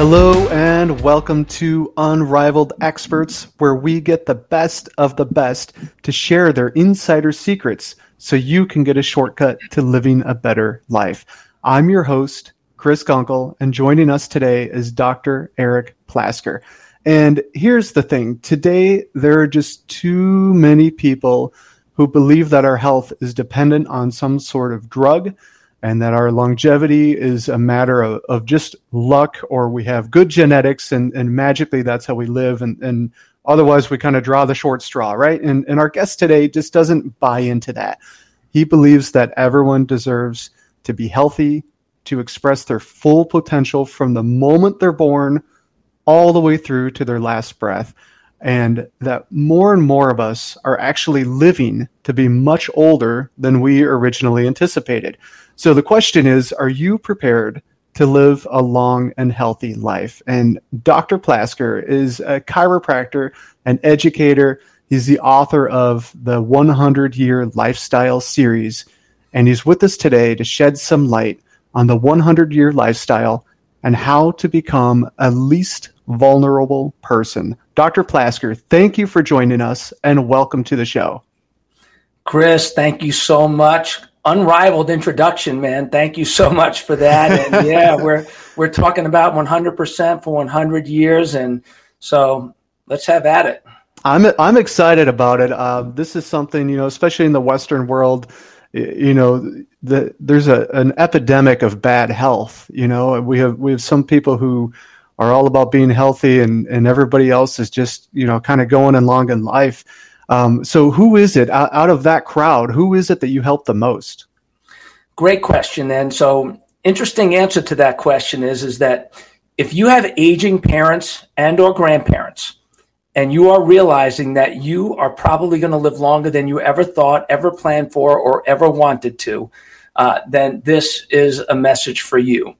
Hello and welcome to Unrivaled Experts, where we get the best of the best to share their insider secrets so you can get a shortcut to living a better life. I'm your host, Chris Gunkel, and joining us today is Dr. Eric Plasker. And here's the thing today, there are just too many people who believe that our health is dependent on some sort of drug and that our longevity is a matter of, of just luck or we have good genetics and, and magically that's how we live and, and otherwise we kind of draw the short straw right? And, and our guest today just doesn't buy into that. He believes that everyone deserves to be healthy to express their full potential from the moment they're born all the way through to their last breath and that more and more of us are actually living to be much older than we originally anticipated so the question is Are you prepared to live a long and healthy life? And Dr. Plasker is a chiropractor, an educator. He's the author of the 100 Year Lifestyle series. And he's with us today to shed some light on the 100 year lifestyle and how to become a least vulnerable person. Dr. Plasker, thank you for joining us and welcome to the show. Chris, thank you so much unrivaled introduction, man. Thank you so much for that. And yeah, we're we're talking about 100% for 100 years, and so let's have at it. I'm I'm excited about it. Uh, this is something you know, especially in the Western world. You know, the, there's a an epidemic of bad health. You know, we have we have some people who are all about being healthy, and and everybody else is just you know kind of going along in life. Um, so, who is it out, out of that crowd? Who is it that you help the most? Great question. And so, interesting answer to that question is is that if you have aging parents and or grandparents, and you are realizing that you are probably going to live longer than you ever thought, ever planned for, or ever wanted to, uh, then this is a message for you.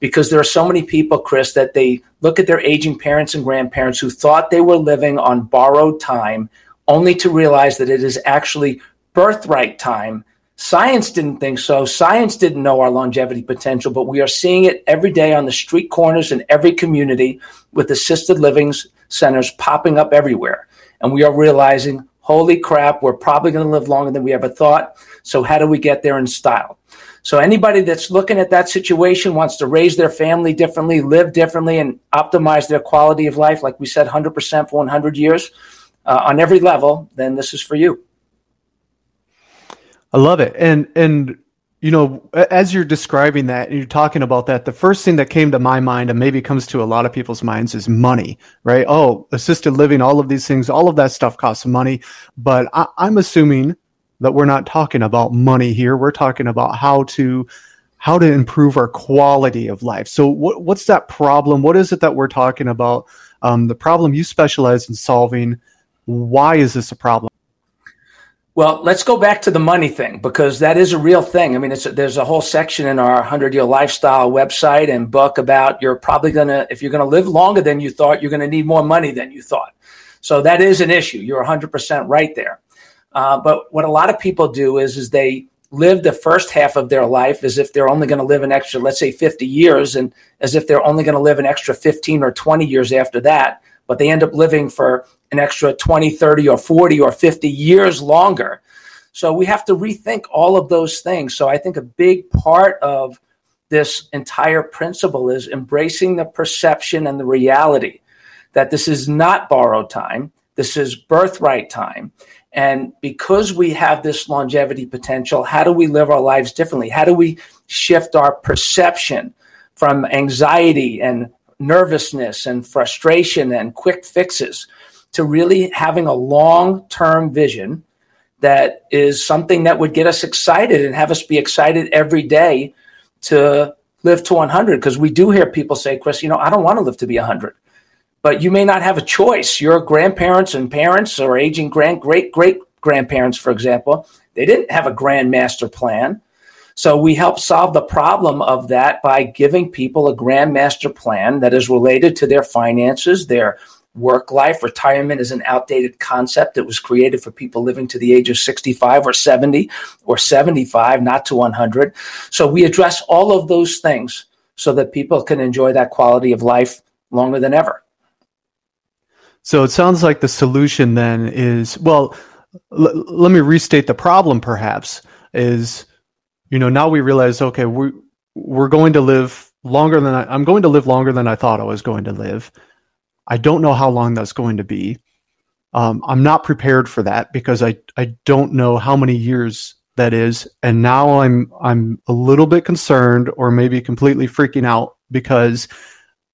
Because there are so many people, Chris, that they look at their aging parents and grandparents who thought they were living on borrowed time only to realize that it is actually birthright time. Science didn't think so. Science didn't know our longevity potential, but we are seeing it every day on the street corners in every community with assisted living centers popping up everywhere. And we are realizing, holy crap, we're probably going to live longer than we ever thought. So, how do we get there in style? So, anybody that's looking at that situation wants to raise their family differently, live differently, and optimize their quality of life, like we said, 100% for 100 years uh, on every level, then this is for you. I love it. And, and, you know, as you're describing that and you're talking about that, the first thing that came to my mind and maybe comes to a lot of people's minds is money, right? Oh, assisted living, all of these things, all of that stuff costs money. But I, I'm assuming that we're not talking about money here. We're talking about how to how to improve our quality of life. So, what, what's that problem? What is it that we're talking about? Um, the problem you specialize in solving why is this a problem? Well, let's go back to the money thing because that is a real thing. I mean, a, there's a whole section in our 100 year lifestyle website and book about you're probably going to, if you're going to live longer than you thought, you're going to need more money than you thought. So that is an issue. You're 100% right there. Uh, but what a lot of people do is, is they live the first half of their life as if they're only going to live an extra, let's say 50 years, and as if they're only going to live an extra 15 or 20 years after that but they end up living for an extra 20, 30, or 40 or 50 years longer. So we have to rethink all of those things. So I think a big part of this entire principle is embracing the perception and the reality that this is not borrowed time, this is birthright time. And because we have this longevity potential, how do we live our lives differently? How do we shift our perception from anxiety and nervousness and frustration and quick fixes to really having a long term vision that is something that would get us excited and have us be excited every day to live to 100 because we do hear people say chris you know i don't want to live to be 100 but you may not have a choice your grandparents and parents or aging grand great great grandparents for example they didn't have a grand master plan so we help solve the problem of that by giving people a grand master plan that is related to their finances, their work life. Retirement is an outdated concept that was created for people living to the age of 65 or 70 or 75, not to 100. So we address all of those things so that people can enjoy that quality of life longer than ever. So it sounds like the solution then is well, l- let me restate the problem perhaps is you know now we realize okay we we're going to live longer than I, I'm going to live longer than I thought I was going to live. I don't know how long that's going to be. Um, I'm not prepared for that because I, I don't know how many years that is, and now I'm I'm a little bit concerned or maybe completely freaking out because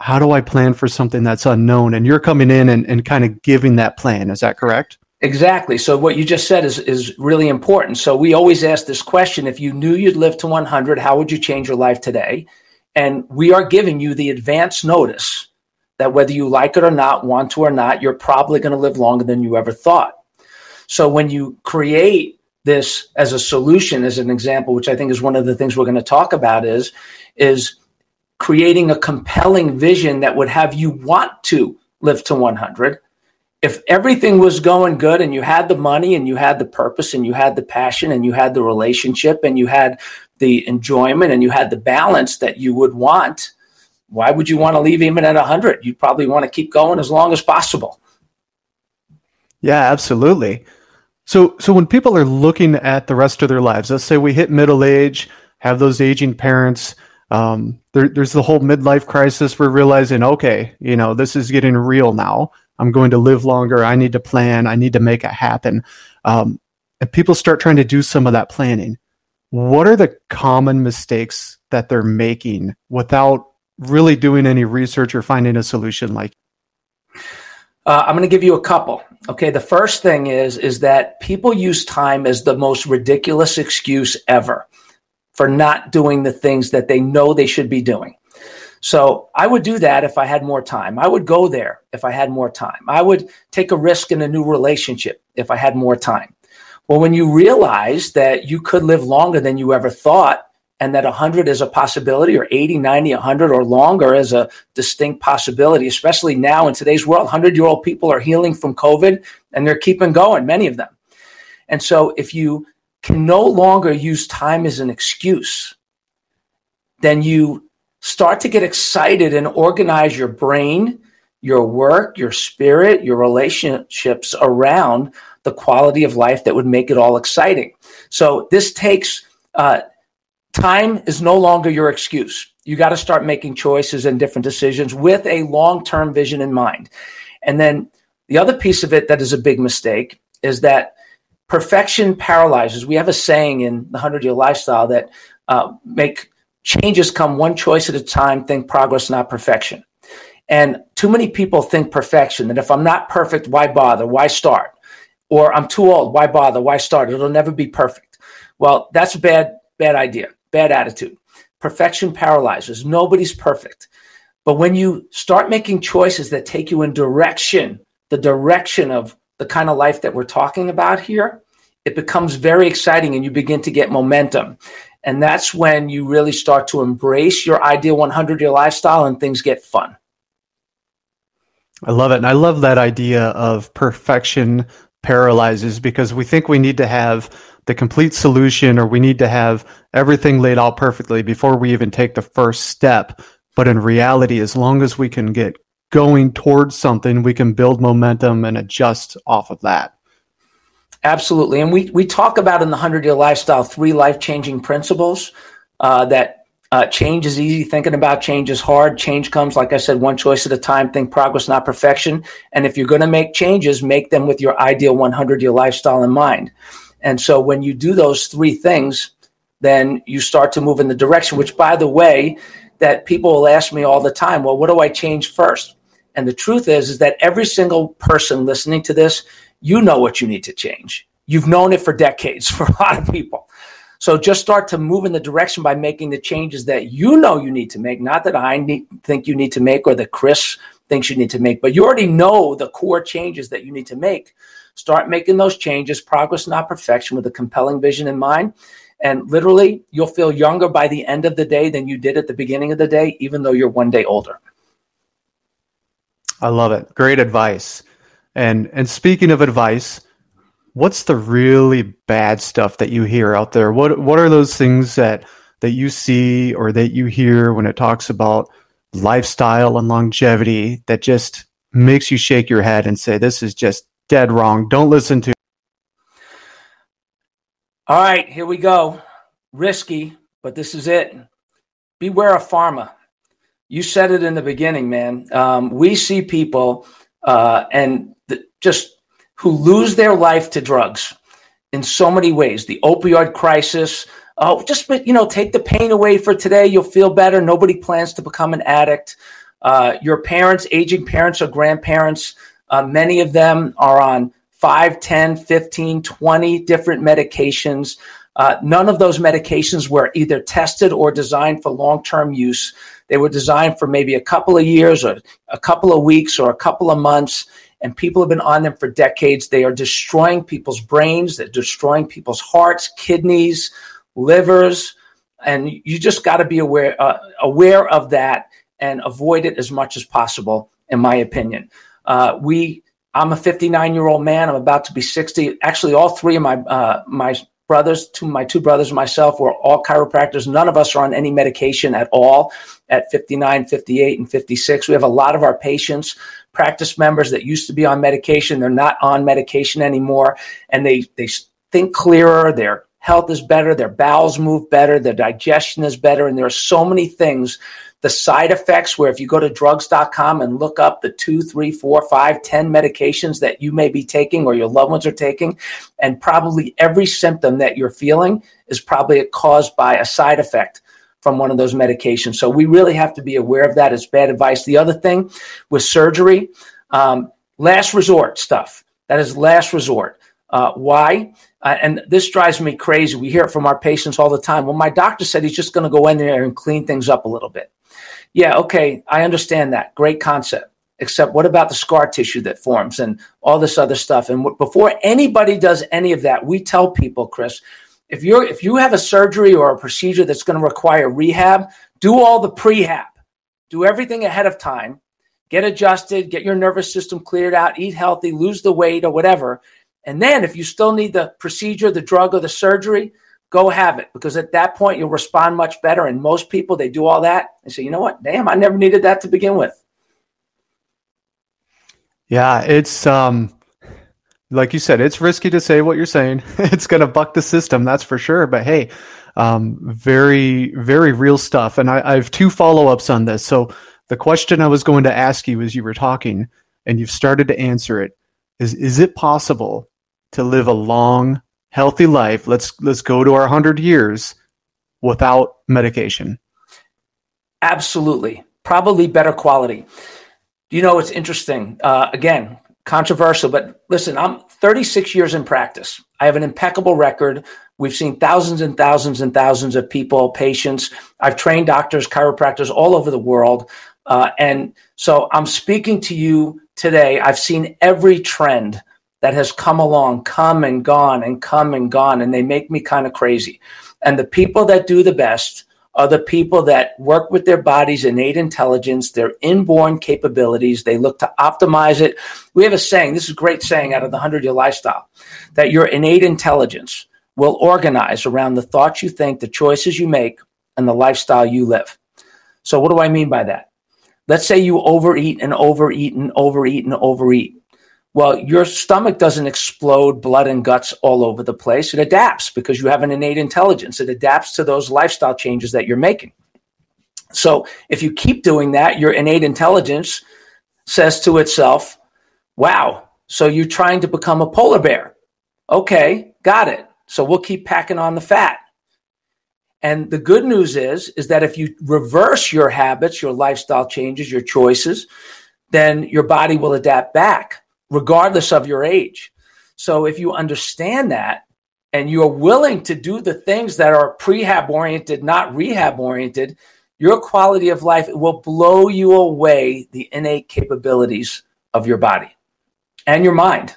how do I plan for something that's unknown? And you're coming in and, and kind of giving that plan. Is that correct? Exactly. So what you just said is is really important. So we always ask this question: If you knew you'd live to 100, how would you change your life today? And we are giving you the advance notice that whether you like it or not, want to or not, you're probably going to live longer than you ever thought. So when you create this as a solution, as an example, which I think is one of the things we're going to talk about, is is creating a compelling vision that would have you want to live to 100. If everything was going good and you had the money and you had the purpose and you had the passion and you had the relationship and you had the enjoyment and you had the balance that you would want, why would you want to leave even at 100? You'd probably want to keep going as long as possible. Yeah, absolutely. So, so when people are looking at the rest of their lives, let's say we hit middle age, have those aging parents, um, there, there's the whole midlife crisis. We're realizing, okay, you know, this is getting real now. I'm going to live longer. I need to plan. I need to make it happen. Um, and people start trying to do some of that planning. What are the common mistakes that they're making without really doing any research or finding a solution like uh, i'm going to give you a couple okay the first thing is is that people use time as the most ridiculous excuse ever for not doing the things that they know they should be doing. So i would do that if i had more time. I would go there if i had more time. I would take a risk in a new relationship if i had more time. Well when you realize that you could live longer than you ever thought and that 100 is a possibility or 80 90 100 or longer is a distinct possibility especially now in today's world 100 year old people are healing from covid and they're keeping going many of them. And so if you can no longer use time as an excuse then you start to get excited and organize your brain your work your spirit your relationships around the quality of life that would make it all exciting so this takes uh, time is no longer your excuse. You got to start making choices and different decisions with a long term vision in mind. And then the other piece of it that is a big mistake is that perfection paralyzes. We have a saying in the 100 year lifestyle that uh, make changes come one choice at a time, think progress, not perfection. And too many people think perfection that if I'm not perfect, why bother? Why start? Or I'm too old, why bother? Why start? It'll never be perfect. Well, that's a bad, bad idea bad attitude. Perfection paralyzes. Nobody's perfect. But when you start making choices that take you in direction, the direction of the kind of life that we're talking about here, it becomes very exciting and you begin to get momentum. And that's when you really start to embrace your ideal 100 year lifestyle and things get fun. I love it. And I love that idea of perfection paralyzes because we think we need to have the complete solution or we need to have everything laid out perfectly before we even take the first step. But in reality, as long as we can get going towards something, we can build momentum and adjust off of that. Absolutely. And we, we talk about in the 100 year lifestyle three life changing principles uh, that uh, change is easy. Thinking about change is hard. Change comes, like I said, one choice at a time. Think progress, not perfection. And if you're going to make changes, make them with your ideal 100 year lifestyle in mind. And so when you do those three things, then you start to move in the direction, which, by the way, that people will ask me all the time, well, what do I change first? And the truth is, is that every single person listening to this, you know what you need to change. You've known it for decades for a lot of people. So just start to move in the direction by making the changes that you know you need to make, not that I need, think you need to make or that Chris thinks you need to make, but you already know the core changes that you need to make. Start making those changes, progress, not perfection, with a compelling vision in mind. And literally, you'll feel younger by the end of the day than you did at the beginning of the day, even though you're one day older. I love it. Great advice. And and speaking of advice, what's the really bad stuff that you hear out there? What what are those things that that you see or that you hear when it talks about lifestyle and longevity that just makes you shake your head and say, this is just dead wrong? Don't listen to. All right, here we go. Risky, but this is it. Beware of pharma. You said it in the beginning, man. Um, we see people uh, and the, just who lose their life to drugs in so many ways. The opioid crisis. Oh, just you know, take the pain away for today. You'll feel better. Nobody plans to become an addict. Uh, your parents, aging parents or grandparents, uh, many of them are on 5, 10, 15, 20 different medications. Uh, none of those medications were either tested or designed for long term use. They were designed for maybe a couple of years or a couple of weeks or a couple of months and people have been on them for decades. They are destroying people's brains, they're destroying people's hearts, kidneys, livers, and you just got to be aware uh, aware of that and avoid it as much as possible. In my opinion, uh, we. I'm a 59 year old man. I'm about to be 60. Actually, all three of my uh, my brothers, two my two brothers and myself, were all chiropractors. None of us are on any medication at all at 59, 58, and 56. We have a lot of our patients, practice members that used to be on medication, they're not on medication anymore, and they they think clearer. Their health is better. Their bowels move better. Their digestion is better, and there are so many things. The side effects, where if you go to drugs.com and look up the two, three, four, five, ten medications that you may be taking or your loved ones are taking, and probably every symptom that you're feeling is probably caused by a side effect from one of those medications. So we really have to be aware of that. It's bad advice. The other thing with surgery, um, last resort stuff. That is last resort. Uh, why? Uh, and this drives me crazy. We hear it from our patients all the time. Well, my doctor said he's just going to go in there and clean things up a little bit. Yeah, okay, I understand that. Great concept. Except, what about the scar tissue that forms and all this other stuff? And before anybody does any of that, we tell people, Chris, if you're if you have a surgery or a procedure that's going to require rehab, do all the prehab. Do everything ahead of time. Get adjusted, get your nervous system cleared out, eat healthy, lose the weight or whatever. And then if you still need the procedure, the drug or the surgery, go have it because at that point you'll respond much better and most people they do all that and say, "You know what? Damn, I never needed that to begin with." Yeah, it's um like you said, it's risky to say what you're saying. it's going to buck the system, that's for sure. But hey, um, very, very real stuff. And I, I have two follow ups on this. So the question I was going to ask you as you were talking, and you've started to answer it, is: Is it possible to live a long, healthy life? Let's let's go to our hundred years without medication. Absolutely, probably better quality. You know, it's interesting. Uh, again, controversial, but listen, I'm 36 years in practice. I have an impeccable record. We've seen thousands and thousands and thousands of people, patients. I've trained doctors, chiropractors all over the world. Uh, and so I'm speaking to you today. I've seen every trend that has come along, come and gone and come and gone, and they make me kind of crazy. And the people that do the best are the people that work with their body's innate intelligence, their inborn capabilities. They look to optimize it. We have a saying, this is a great saying out of the 100 year lifestyle, that your innate intelligence will organize around the thoughts you think, the choices you make, and the lifestyle you live. So, what do I mean by that? Let's say you overeat and overeat and overeat and overeat. Well, your stomach doesn't explode blood and guts all over the place. It adapts because you have an innate intelligence. It adapts to those lifestyle changes that you're making. So if you keep doing that, your innate intelligence says to itself, wow, so you're trying to become a polar bear. Okay, got it. So we'll keep packing on the fat. And the good news is, is that if you reverse your habits, your lifestyle changes, your choices, then your body will adapt back regardless of your age. So if you understand that and you're willing to do the things that are prehab oriented, not rehab oriented, your quality of life will blow you away the innate capabilities of your body and your mind.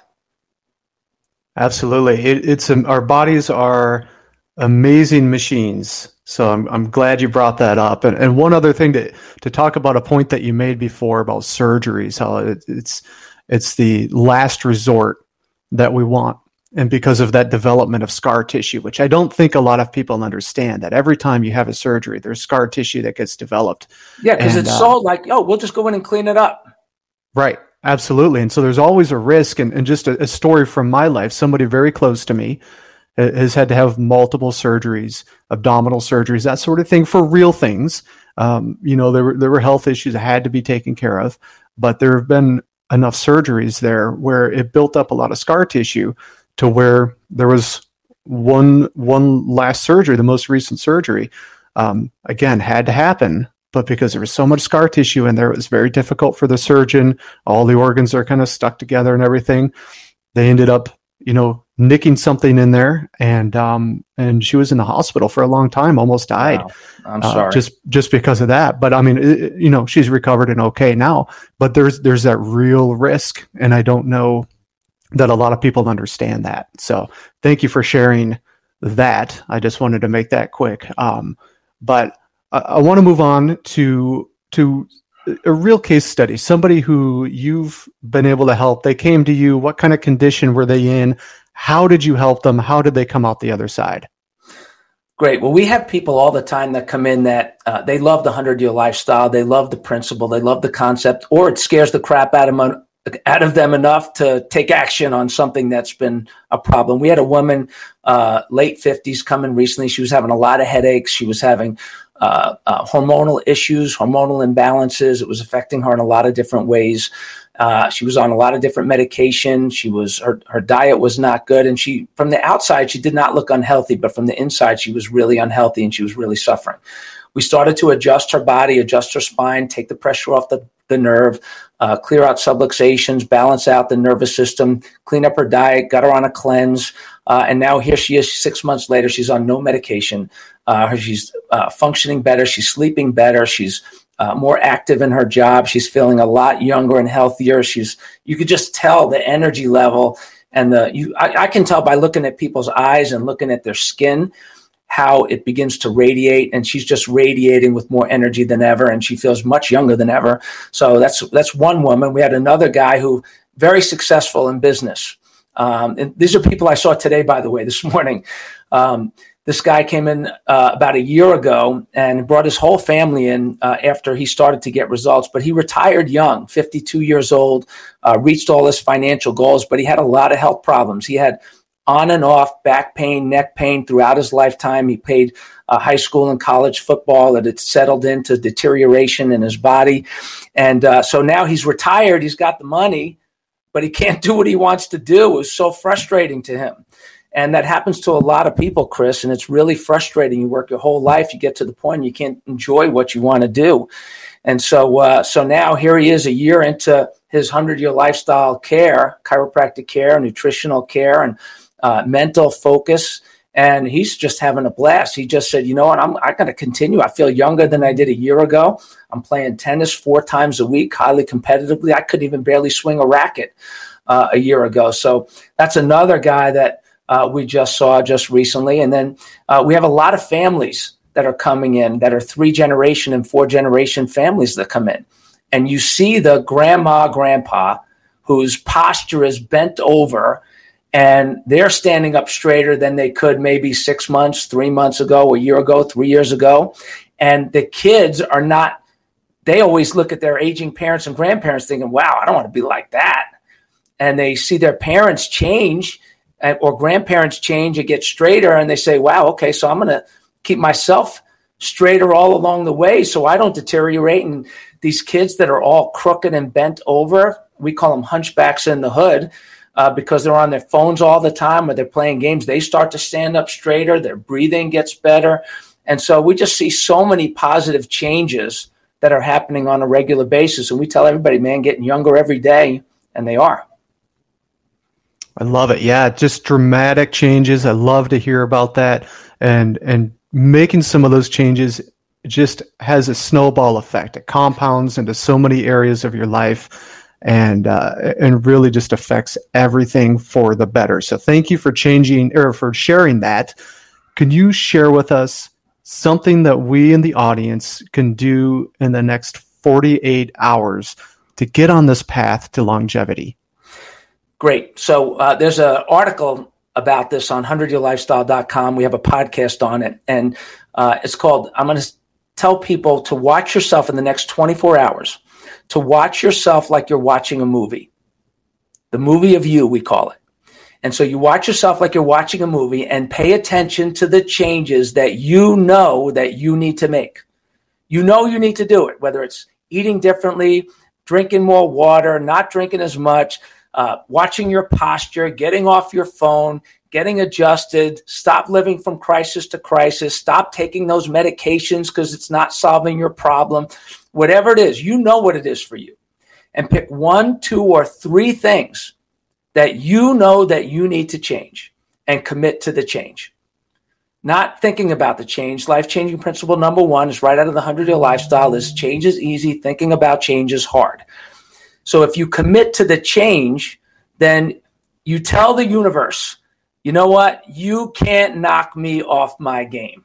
Absolutely. It, it's um, our bodies are amazing machines. So I'm, I'm glad you brought that up. And, and one other thing to, to talk about a point that you made before about surgeries, how it, it's, it's the last resort that we want. and because of that development of scar tissue, which I don't think a lot of people understand that every time you have a surgery, there's scar tissue that gets developed. Yeah, because it's uh, sold like, oh, we'll just go in and clean it up. Right. Absolutely. And so there's always a risk. And, and just a, a story from my life somebody very close to me has had to have multiple surgeries, abdominal surgeries, that sort of thing for real things. Um, you know, there were, there were health issues that had to be taken care of, but there have been enough surgeries there where it built up a lot of scar tissue to where there was one one last surgery, the most recent surgery, um, again had to happen, but because there was so much scar tissue in there, it was very difficult for the surgeon. All the organs are kind of stuck together and everything. They ended up, you know, nicking something in there, and um, and she was in the hospital for a long time, almost died. Wow. I'm uh, sorry, uh, just just because of that. But I mean, it, you know, she's recovered and okay now. But there's there's that real risk, and I don't know that a lot of people understand that. So thank you for sharing that. I just wanted to make that quick. Um, but I, I want to move on to to a real case study. Somebody who you've been able to help. They came to you. What kind of condition were they in? How did you help them? How did they come out the other side? Great. Well, we have people all the time that come in that uh, they love the 100 year lifestyle. They love the principle. They love the concept, or it scares the crap out of them out of them enough to take action on something that's been a problem. We had a woman, uh, late 50s, coming recently. She was having a lot of headaches. She was having uh, uh, hormonal issues, hormonal imbalances. It was affecting her in a lot of different ways. Uh, she was on a lot of different medication. She was her her diet was not good, and she from the outside she did not look unhealthy, but from the inside she was really unhealthy and she was really suffering. We started to adjust her body, adjust her spine, take the pressure off the the nerve, uh, clear out subluxations, balance out the nervous system, clean up her diet, got her on a cleanse. Uh, and now here she is six months later. She's on no medication. Uh, she's uh, functioning better. She's sleeping better. She's uh, more active in her job. She's feeling a lot younger and healthier. She's, you could just tell the energy level and the, you, I, I can tell by looking at people's eyes and looking at their skin how it begins to radiate. And she's just radiating with more energy than ever. And she feels much younger than ever. So that's that's one woman. We had another guy who very successful in business. Um, and these are people i saw today by the way this morning. Um, this guy came in uh, about a year ago and brought his whole family in uh, after he started to get results but he retired young 52 years old uh, reached all his financial goals but he had a lot of health problems he had on and off back pain, neck pain throughout his lifetime. He played uh, high school and college football that had settled into deterioration in his body. And uh, so now he's retired. He's got the money, but he can't do what he wants to do. It was so frustrating to him. And that happens to a lot of people, Chris. And it's really frustrating. You work your whole life, you get to the point you can't enjoy what you want to do. And so, uh, so now here he is a year into his 100 year lifestyle care, chiropractic care, nutritional care, and uh, mental focus, and he's just having a blast. He just said, "You know what? I'm I'm going to continue. I feel younger than I did a year ago. I'm playing tennis four times a week, highly competitively. I couldn't even barely swing a racket uh, a year ago. So that's another guy that uh, we just saw just recently. And then uh, we have a lot of families that are coming in that are three generation and four generation families that come in, and you see the grandma, grandpa whose posture is bent over and they're standing up straighter than they could maybe six months, three months ago, a year ago, three years ago. And the kids are not, they always look at their aging parents and grandparents thinking, wow, I don't want to be like that. And they see their parents change or grandparents change and get straighter. And they say, wow, okay, so I'm going to keep myself straighter all along the way so I don't deteriorate. And these kids that are all crooked and bent over, we call them hunchbacks in the hood uh, because they're on their phones all the time or they're playing games, they start to stand up straighter, their breathing gets better. And so we just see so many positive changes that are happening on a regular basis. And we tell everybody, man, getting younger every day, and they are. I love it. Yeah, just dramatic changes. I love to hear about that. And and making some of those changes just has a snowball effect. It compounds into so many areas of your life and uh, and really just affects everything for the better. So thank you for changing or for sharing that. Can you share with us something that we in the audience can do in the next 48 hours to get on this path to longevity? Great. So uh, there's an article about this on 100yearlifestyle.com. We have a podcast on it, and uh, it's called, I'm going to tell people to watch yourself in the next 24 hours, to watch yourself like you're watching a movie. The movie of you, we call it. And so you watch yourself like you're watching a movie and pay attention to the changes that you know that you need to make. You know you need to do it, whether it's eating differently, drinking more water, not drinking as much, uh, watching your posture, getting off your phone, getting adjusted, stop living from crisis to crisis, stop taking those medications because it's not solving your problem. Whatever it is, you know what it is for you. And pick one, two, or three things that you know that you need to change and commit to the change. Not thinking about the change. Life changing principle number one is right out of the 100 year lifestyle is change is easy, thinking about change is hard. So if you commit to the change, then you tell the universe, you know what? You can't knock me off my game.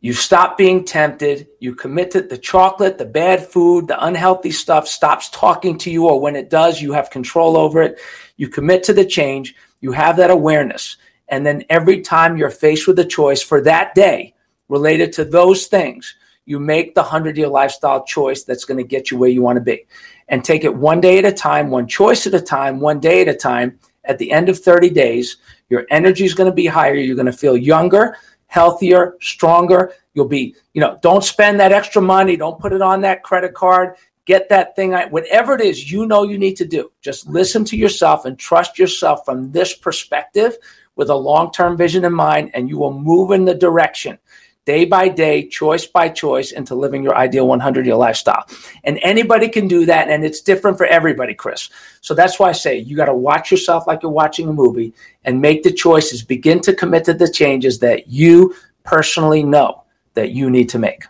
You stop being tempted. You commit to the chocolate, the bad food, the unhealthy stuff stops talking to you, or when it does, you have control over it. You commit to the change. You have that awareness. And then every time you're faced with a choice for that day related to those things, you make the 100 year lifestyle choice that's going to get you where you want to be. And take it one day at a time, one choice at a time, one day at a time. At the end of 30 days, your energy is going to be higher. You're going to feel younger, healthier, stronger. You'll be, you know, don't spend that extra money. Don't put it on that credit card. Get that thing, whatever it is you know you need to do. Just listen to yourself and trust yourself from this perspective with a long term vision in mind, and you will move in the direction day by day, choice by choice, into living your ideal 100 year lifestyle. And anybody can do that, and it's different for everybody, Chris. So that's why I say you got to watch yourself like you're watching a movie and make the choices, begin to commit to the changes that you personally know that you need to make.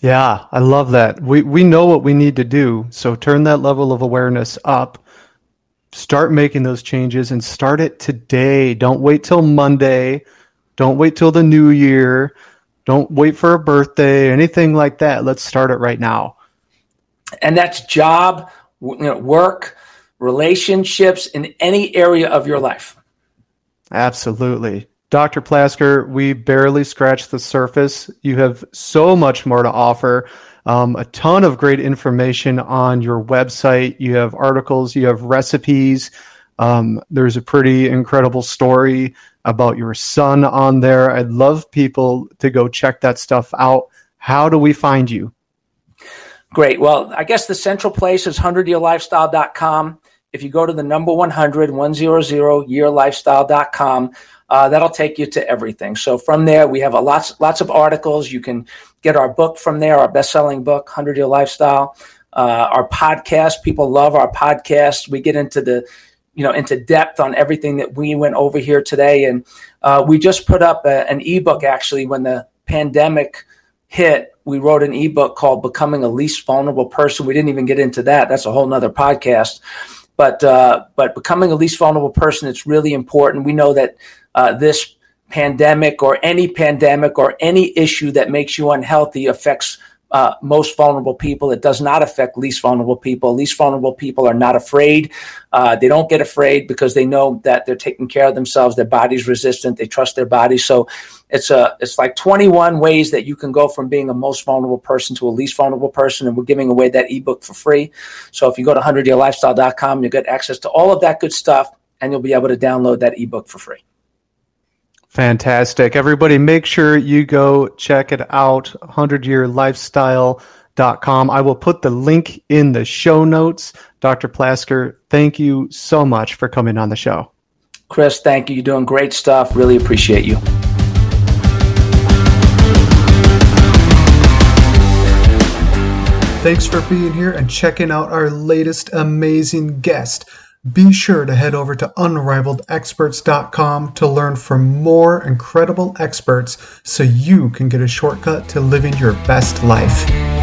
Yeah, I love that. We we know what we need to do. So turn that level of awareness up. Start making those changes and start it today. Don't wait till Monday don't wait till the new year. Don't wait for a birthday, anything like that. Let's start it right now. And that's job, you know, work, relationships in any area of your life. Absolutely. Dr. Plasker, we barely scratched the surface. You have so much more to offer. Um, a ton of great information on your website. You have articles, you have recipes. Um, there's a pretty incredible story about your son on there. I'd love people to go check that stuff out. How do we find you? Great. Well, I guess the central place is 100yearlifestyle.com. If you go to the number 100, 100 yearlifestyle.com, uh, that'll take you to everything. So from there, we have a lots, lots of articles. You can get our book from there, our best-selling book, 100 Year Lifestyle. Uh, our podcast, people love our podcast. We get into the you know into depth on everything that we went over here today. And uh, we just put up a, an ebook actually when the pandemic hit we wrote an ebook called becoming a least vulnerable person. We didn't even get into that. That's a whole nother podcast. But uh, but becoming a least vulnerable person it's really important. We know that uh, this pandemic or any pandemic or any issue that makes you unhealthy affects uh, most vulnerable people. It does not affect least vulnerable people. Least vulnerable people are not afraid. Uh, they don't get afraid because they know that they're taking care of themselves. Their body's resistant. They trust their body. So it's a it's like 21 ways that you can go from being a most vulnerable person to a least vulnerable person. And we're giving away that ebook for free. So if you go to 100yearlifestyle.com, you'll get access to all of that good stuff, and you'll be able to download that ebook for free. Fantastic. Everybody, make sure you go check it out 100yearlifestyle.com. I will put the link in the show notes. Dr. Plasker, thank you so much for coming on the show. Chris, thank you. You're doing great stuff. Really appreciate you. Thanks for being here and checking out our latest amazing guest. Be sure to head over to unrivaledexperts.com to learn from more incredible experts so you can get a shortcut to living your best life.